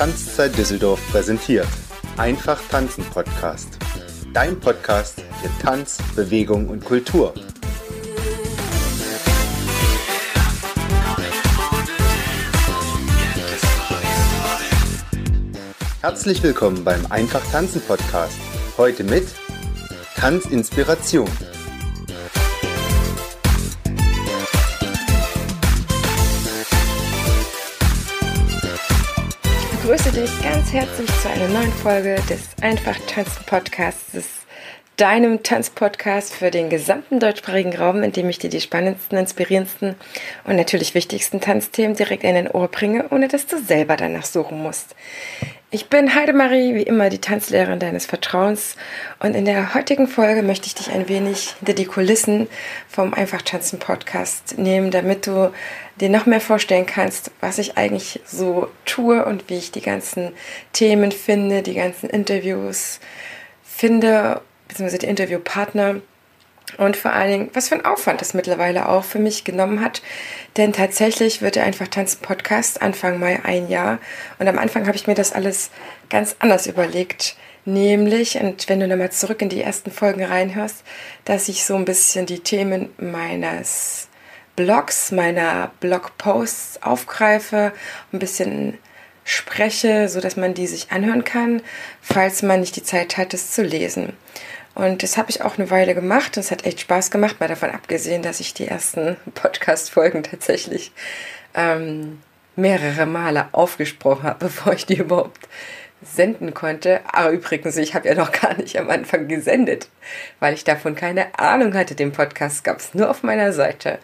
Tanzzeit Düsseldorf präsentiert. Einfach tanzen Podcast. Dein Podcast für Tanz, Bewegung und Kultur. Herzlich willkommen beim Einfach tanzen Podcast. Heute mit Tanzinspiration. Begrüße dich ganz herzlich zu einer neuen Folge des Einfach Tanzen Podcasts, deinem Tanzpodcast für den gesamten deutschsprachigen Raum, in dem ich dir die spannendsten, inspirierendsten und natürlich wichtigsten Tanzthemen direkt in den Ohr bringe, ohne dass du selber danach suchen musst. Ich bin Heidemarie, wie immer die Tanzlehrerin deines Vertrauens. Und in der heutigen Folge möchte ich dich ein wenig hinter die Kulissen vom Einfach Tanzen Podcast nehmen, damit du dir noch mehr vorstellen kannst, was ich eigentlich so tue und wie ich die ganzen Themen finde, die ganzen Interviews finde, beziehungsweise die Interviewpartner und vor allen Dingen, was für ein Aufwand das mittlerweile auch für mich genommen hat. Denn tatsächlich wird der Einfach Tanzen Podcast Anfang Mai ein Jahr. Und am Anfang habe ich mir das alles ganz anders überlegt. Nämlich, und wenn du nochmal zurück in die ersten Folgen reinhörst, dass ich so ein bisschen die Themen meines Blogs, meiner Blogposts aufgreife, ein bisschen spreche, so dass man die sich anhören kann, falls man nicht die Zeit hat, es zu lesen. Und das habe ich auch eine Weile gemacht. Das hat echt Spaß gemacht, mal davon abgesehen, dass ich die ersten Podcast-Folgen tatsächlich ähm, mehrere Male aufgesprochen habe, bevor ich die überhaupt senden konnte. Aber übrigens, ich habe ja noch gar nicht am Anfang gesendet, weil ich davon keine Ahnung hatte. Den Podcast gab es nur auf meiner Seite.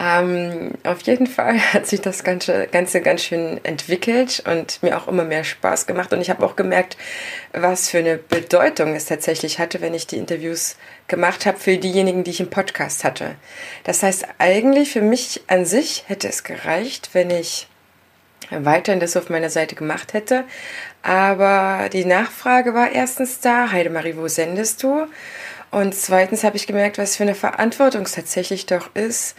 Ähm, auf jeden Fall hat sich das Ganze, Ganze ganz schön entwickelt und mir auch immer mehr Spaß gemacht. Und ich habe auch gemerkt, was für eine Bedeutung es tatsächlich hatte, wenn ich die Interviews gemacht habe für diejenigen, die ich im Podcast hatte. Das heißt, eigentlich für mich an sich hätte es gereicht, wenn ich weiterhin das auf meiner Seite gemacht hätte. Aber die Nachfrage war erstens da, Heidemarie, wo sendest du? Und zweitens habe ich gemerkt, was für eine Verantwortung es tatsächlich doch ist,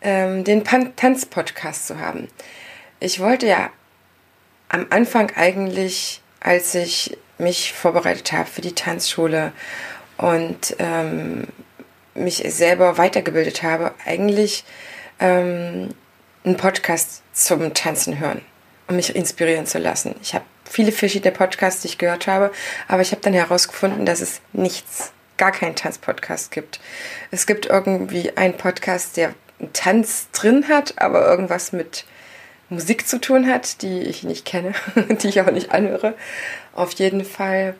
ähm, den Tanzpodcast zu haben. Ich wollte ja am Anfang eigentlich, als ich mich vorbereitet habe für die Tanzschule und ähm, mich selber weitergebildet habe, eigentlich ähm, einen Podcast zum Tanzen hören, um mich inspirieren zu lassen. Ich habe viele verschiedene Podcasts, die ich gehört habe, aber ich habe dann herausgefunden, dass es nichts, gar keinen Tanzpodcast gibt. Es gibt irgendwie einen Podcast, der Tanz drin hat, aber irgendwas mit Musik zu tun hat, die ich nicht kenne, die ich auch nicht anhöre. Auf jeden Fall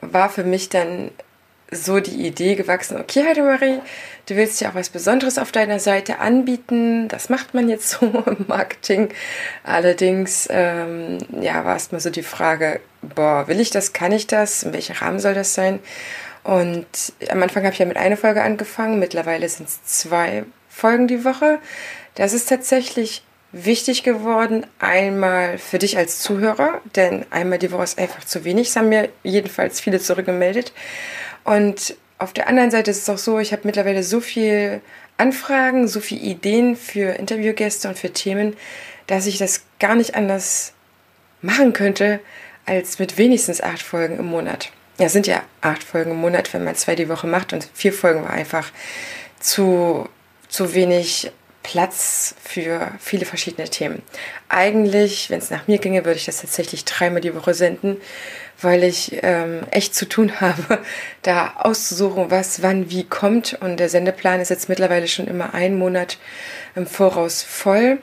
war für mich dann so die Idee gewachsen, okay, Heidemarie, du willst ja auch was Besonderes auf deiner Seite anbieten. Das macht man jetzt so im Marketing. Allerdings, ähm, ja, war erstmal so die Frage, boah, will ich das, kann ich das, in welchem Rahmen soll das sein? Und am Anfang habe ich ja mit einer Folge angefangen, mittlerweile sind es zwei Folgen die Woche. Das ist tatsächlich wichtig geworden, einmal für dich als Zuhörer, denn einmal die Woche ist einfach zu wenig, das haben mir jedenfalls viele zurückgemeldet. Und auf der anderen Seite ist es auch so, ich habe mittlerweile so viel Anfragen, so viele Ideen für Interviewgäste und für Themen, dass ich das gar nicht anders machen könnte, als mit wenigstens acht Folgen im Monat. Ja, sind ja acht Folgen im Monat, wenn man zwei die Woche macht und vier Folgen war einfach zu zu wenig Platz für viele verschiedene Themen. Eigentlich, wenn es nach mir ginge, würde ich das tatsächlich dreimal die Woche senden, weil ich ähm, echt zu tun habe, da auszusuchen, was wann wie kommt. Und der Sendeplan ist jetzt mittlerweile schon immer einen Monat im Voraus voll.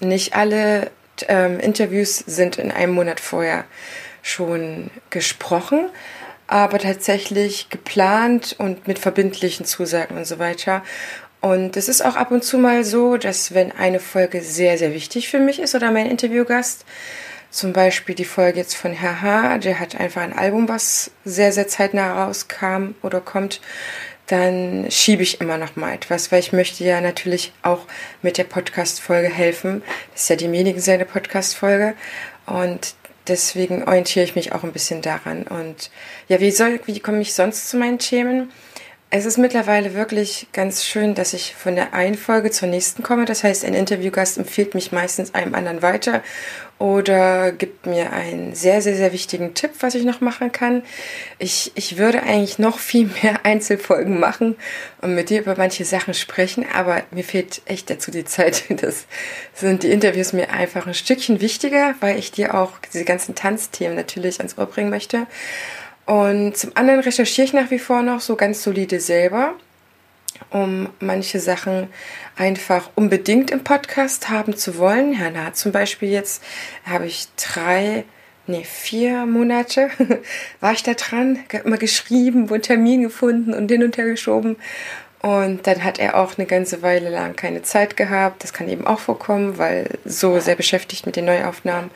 Nicht alle ähm, Interviews sind in einem Monat vorher schon gesprochen, aber tatsächlich geplant und mit verbindlichen Zusagen und so weiter. Und es ist auch ab und zu mal so, dass wenn eine Folge sehr, sehr wichtig für mich ist oder mein Interviewgast, zum Beispiel die Folge jetzt von Herr H., der hat einfach ein Album, was sehr, sehr zeitnah rauskam oder kommt, dann schiebe ich immer noch mal etwas, weil ich möchte ja natürlich auch mit der Podcast-Folge helfen. Das ist ja die Medien seine Podcast-Folge und deswegen orientiere ich mich auch ein bisschen daran. Und ja, wie soll, wie komme ich sonst zu meinen Themen? Es ist mittlerweile wirklich ganz schön, dass ich von der einen Folge zur nächsten komme. Das heißt, ein Interviewgast empfiehlt mich meistens einem anderen weiter oder gibt mir einen sehr, sehr, sehr wichtigen Tipp, was ich noch machen kann. Ich, ich würde eigentlich noch viel mehr Einzelfolgen machen und mit dir über manche Sachen sprechen, aber mir fehlt echt dazu die Zeit. Das sind die Interviews mir einfach ein Stückchen wichtiger, weil ich dir auch diese ganzen Tanzthemen natürlich ans Ohr bringen möchte. Und zum anderen recherchiere ich nach wie vor noch so ganz solide selber, um manche Sachen einfach unbedingt im Podcast haben zu wollen. Ja, na, zum Beispiel jetzt habe ich drei, nee, vier Monate war ich da dran, immer geschrieben, wo Termin gefunden und hin und her geschoben. Und dann hat er auch eine ganze Weile lang keine Zeit gehabt. Das kann eben auch vorkommen, weil so sehr beschäftigt mit den Neuaufnahmen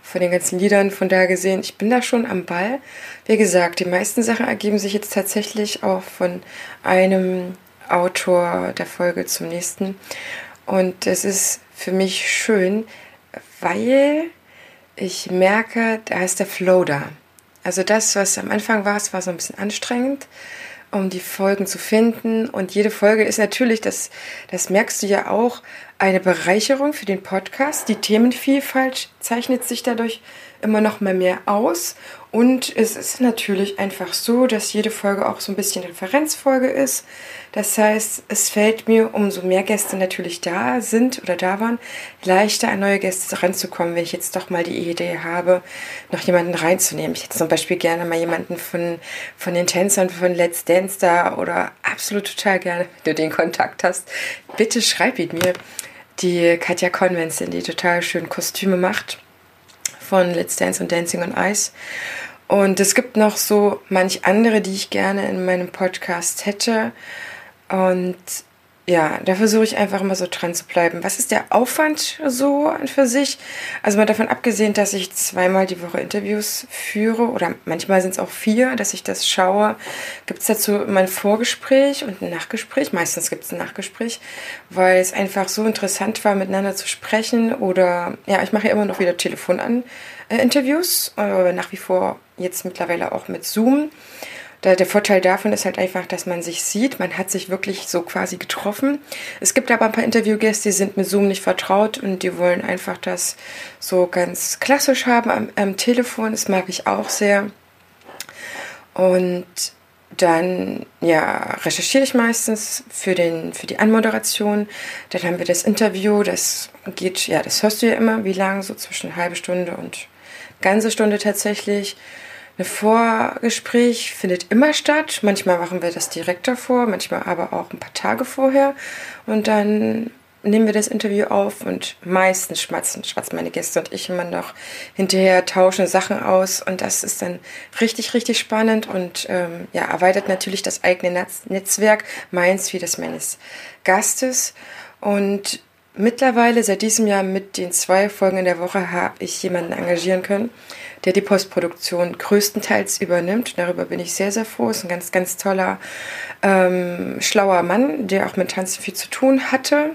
von den ganzen Liedern. Von daher gesehen, ich bin da schon am Ball. Wie gesagt, die meisten Sachen ergeben sich jetzt tatsächlich auch von einem Autor der Folge zum nächsten. Und es ist für mich schön, weil ich merke, da ist der Flow da. Also das, was am Anfang war, es war so ein bisschen anstrengend um die Folgen zu finden. Und jede Folge ist natürlich, das, das merkst du ja auch, eine Bereicherung für den Podcast. Die Themenvielfalt zeichnet sich dadurch immer noch mal mehr aus. Und es ist natürlich einfach so, dass jede Folge auch so ein bisschen Referenzfolge ist. Das heißt, es fällt mir, umso mehr Gäste natürlich da sind oder da waren, leichter an neue Gäste ranzukommen, wenn ich jetzt doch mal die Idee habe, noch jemanden reinzunehmen. Ich hätte zum Beispiel gerne mal jemanden von, von den Tänzern von Let's Dance da oder absolut total gerne, wenn du den Kontakt hast, bitte schreib ihn mir. Die Katja Convention, die total schön Kostüme macht von Let's Dance und Dancing on Ice. Und es gibt noch so manch andere, die ich gerne in meinem Podcast hätte. Und ja, da versuche ich einfach immer so dran zu bleiben. Was ist der Aufwand so an für sich? Also mal davon abgesehen, dass ich zweimal die Woche Interviews führe oder manchmal sind es auch vier, dass ich das schaue, gibt es dazu immer ein Vorgespräch und ein Nachgespräch. Meistens gibt es ein Nachgespräch, weil es einfach so interessant war, miteinander zu sprechen. Oder ja, ich mache ja immer noch wieder Telefon an äh, Interviews, äh, nach wie vor jetzt mittlerweile auch mit Zoom. Da, der Vorteil davon ist halt einfach, dass man sich sieht. Man hat sich wirklich so quasi getroffen. Es gibt aber ein paar Interviewgäste, die sind mit Zoom nicht vertraut und die wollen einfach das so ganz klassisch haben am, am Telefon. Das mag ich auch sehr. Und dann ja, recherchiere ich meistens für, den, für die Anmoderation. Dann haben wir das Interview, das geht, ja, das hörst du ja immer, wie lang, so zwischen halbe Stunde und ganze Stunde tatsächlich. Ein Vorgespräch findet immer statt. Manchmal machen wir das direkt davor, manchmal aber auch ein paar Tage vorher. Und dann nehmen wir das Interview auf und meistens schmatzen, schwatzen meine Gäste und ich immer noch hinterher, tauschen Sachen aus und das ist dann richtig, richtig spannend und ähm, ja, erweitert natürlich das eigene Netz Netzwerk, meins wie das meines Gastes und mittlerweile seit diesem Jahr mit den zwei Folgen in der Woche habe ich jemanden engagieren können, der die Postproduktion größtenteils übernimmt. Darüber bin ich sehr, sehr froh. Ist ein ganz, ganz toller, ähm, schlauer Mann, der auch mit Tanzen viel zu tun hatte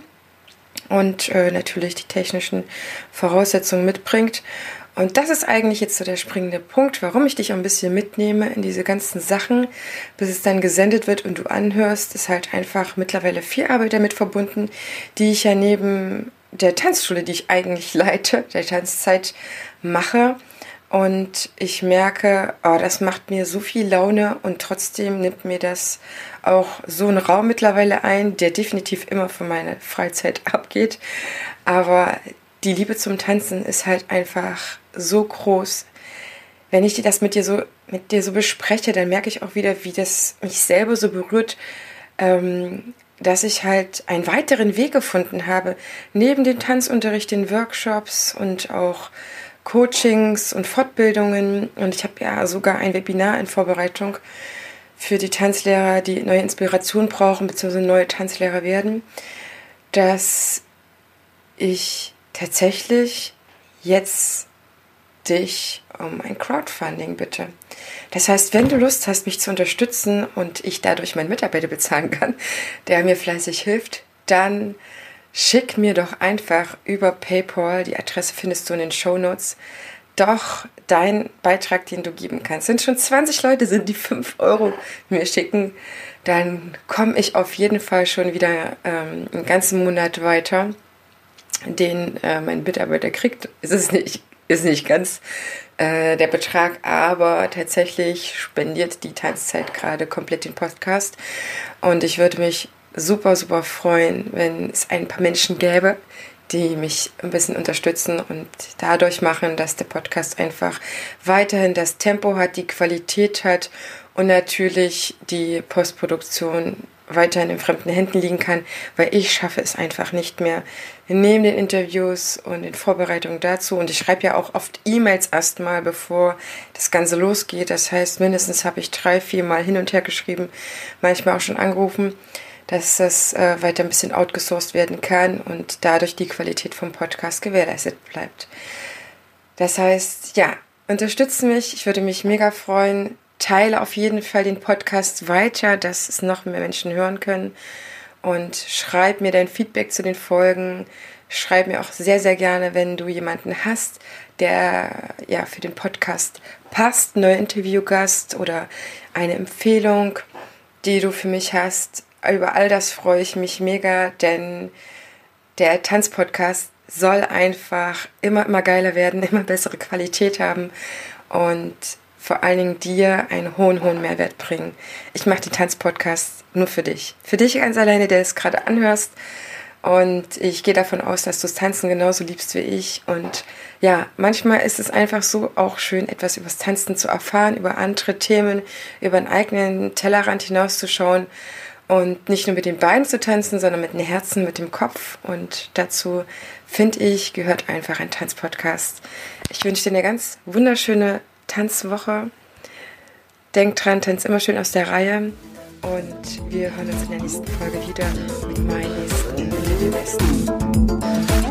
und äh, natürlich die technischen Voraussetzungen mitbringt. Und das ist eigentlich jetzt so der springende Punkt, warum ich dich ein bisschen mitnehme in diese ganzen Sachen, bis es dann gesendet wird und du anhörst, ist halt einfach mittlerweile viel Arbeit damit verbunden, die ich ja neben der Tanzschule, die ich eigentlich leite, der Tanzzeit mache. Und ich merke, oh, das macht mir so viel Laune und trotzdem nimmt mir das auch so einen Raum mittlerweile ein, der definitiv immer für meine Freizeit abgeht. Aber die Liebe zum Tanzen ist halt einfach so groß. Wenn ich das mit dir so, mit dir so bespreche, dann merke ich auch wieder, wie das mich selber so berührt, ähm, dass ich halt einen weiteren Weg gefunden habe, neben dem Tanzunterricht, den Workshops und auch Coachings und Fortbildungen und ich habe ja sogar ein Webinar in Vorbereitung für die Tanzlehrer, die neue Inspiration brauchen bzw. neue Tanzlehrer werden, dass ich tatsächlich jetzt dich um ein Crowdfunding bitte. Das heißt, wenn du Lust hast, mich zu unterstützen und ich dadurch meinen Mitarbeiter bezahlen kann, der mir fleißig hilft, dann schick mir doch einfach über PayPal, die Adresse findest du in den Show Notes, doch dein Beitrag, den du geben kannst. Wenn schon 20 Leute sind, die 5 Euro mir schicken, dann komme ich auf jeden Fall schon wieder ähm, einen ganzen Monat weiter, den äh, mein Mitarbeiter kriegt. Es ist nicht, ist nicht ganz äh, der Betrag, aber tatsächlich spendiert die Tanzzeit gerade komplett den Podcast. Und ich würde mich super, super freuen, wenn es ein paar Menschen gäbe, die mich ein bisschen unterstützen und dadurch machen, dass der Podcast einfach weiterhin das Tempo hat, die Qualität hat und natürlich die Postproduktion weiterhin in fremden Händen liegen kann, weil ich schaffe es einfach nicht mehr. Neben den Interviews und den Vorbereitungen dazu und ich schreibe ja auch oft E-Mails erstmal, bevor das Ganze losgeht. Das heißt, mindestens habe ich drei, vier Mal hin und her geschrieben, manchmal auch schon angerufen dass das äh, weiter ein bisschen outgesourced werden kann und dadurch die Qualität vom Podcast gewährleistet bleibt. Das heißt, ja, unterstütze mich. Ich würde mich mega freuen. Teile auf jeden Fall den Podcast weiter, dass es noch mehr Menschen hören können. Und schreib mir dein Feedback zu den Folgen. Schreib mir auch sehr, sehr gerne, wenn du jemanden hast, der ja für den Podcast passt, neuer Interviewgast oder eine Empfehlung, die du für mich hast über all das freue ich mich mega, denn der Tanzpodcast soll einfach immer, immer geiler werden, immer bessere Qualität haben und vor allen Dingen dir einen hohen, hohen Mehrwert bringen. Ich mache die Tanzpodcast nur für dich. Für dich ganz alleine, der es gerade anhörst. Und ich gehe davon aus, dass du das Tanzen genauso liebst wie ich. Und ja, manchmal ist es einfach so auch schön, etwas über das Tanzen zu erfahren, über andere Themen, über einen eigenen Tellerrand hinauszuschauen und nicht nur mit den Beinen zu tanzen, sondern mit dem Herzen, mit dem Kopf. Und dazu, finde ich, gehört einfach ein Tanzpodcast. Ich wünsche dir eine ganz wunderschöne Tanzwoche. Denk dran, tanz immer schön aus der Reihe. Und wir hören uns in der nächsten Folge wieder mit meinen nächsten Interviewgästen.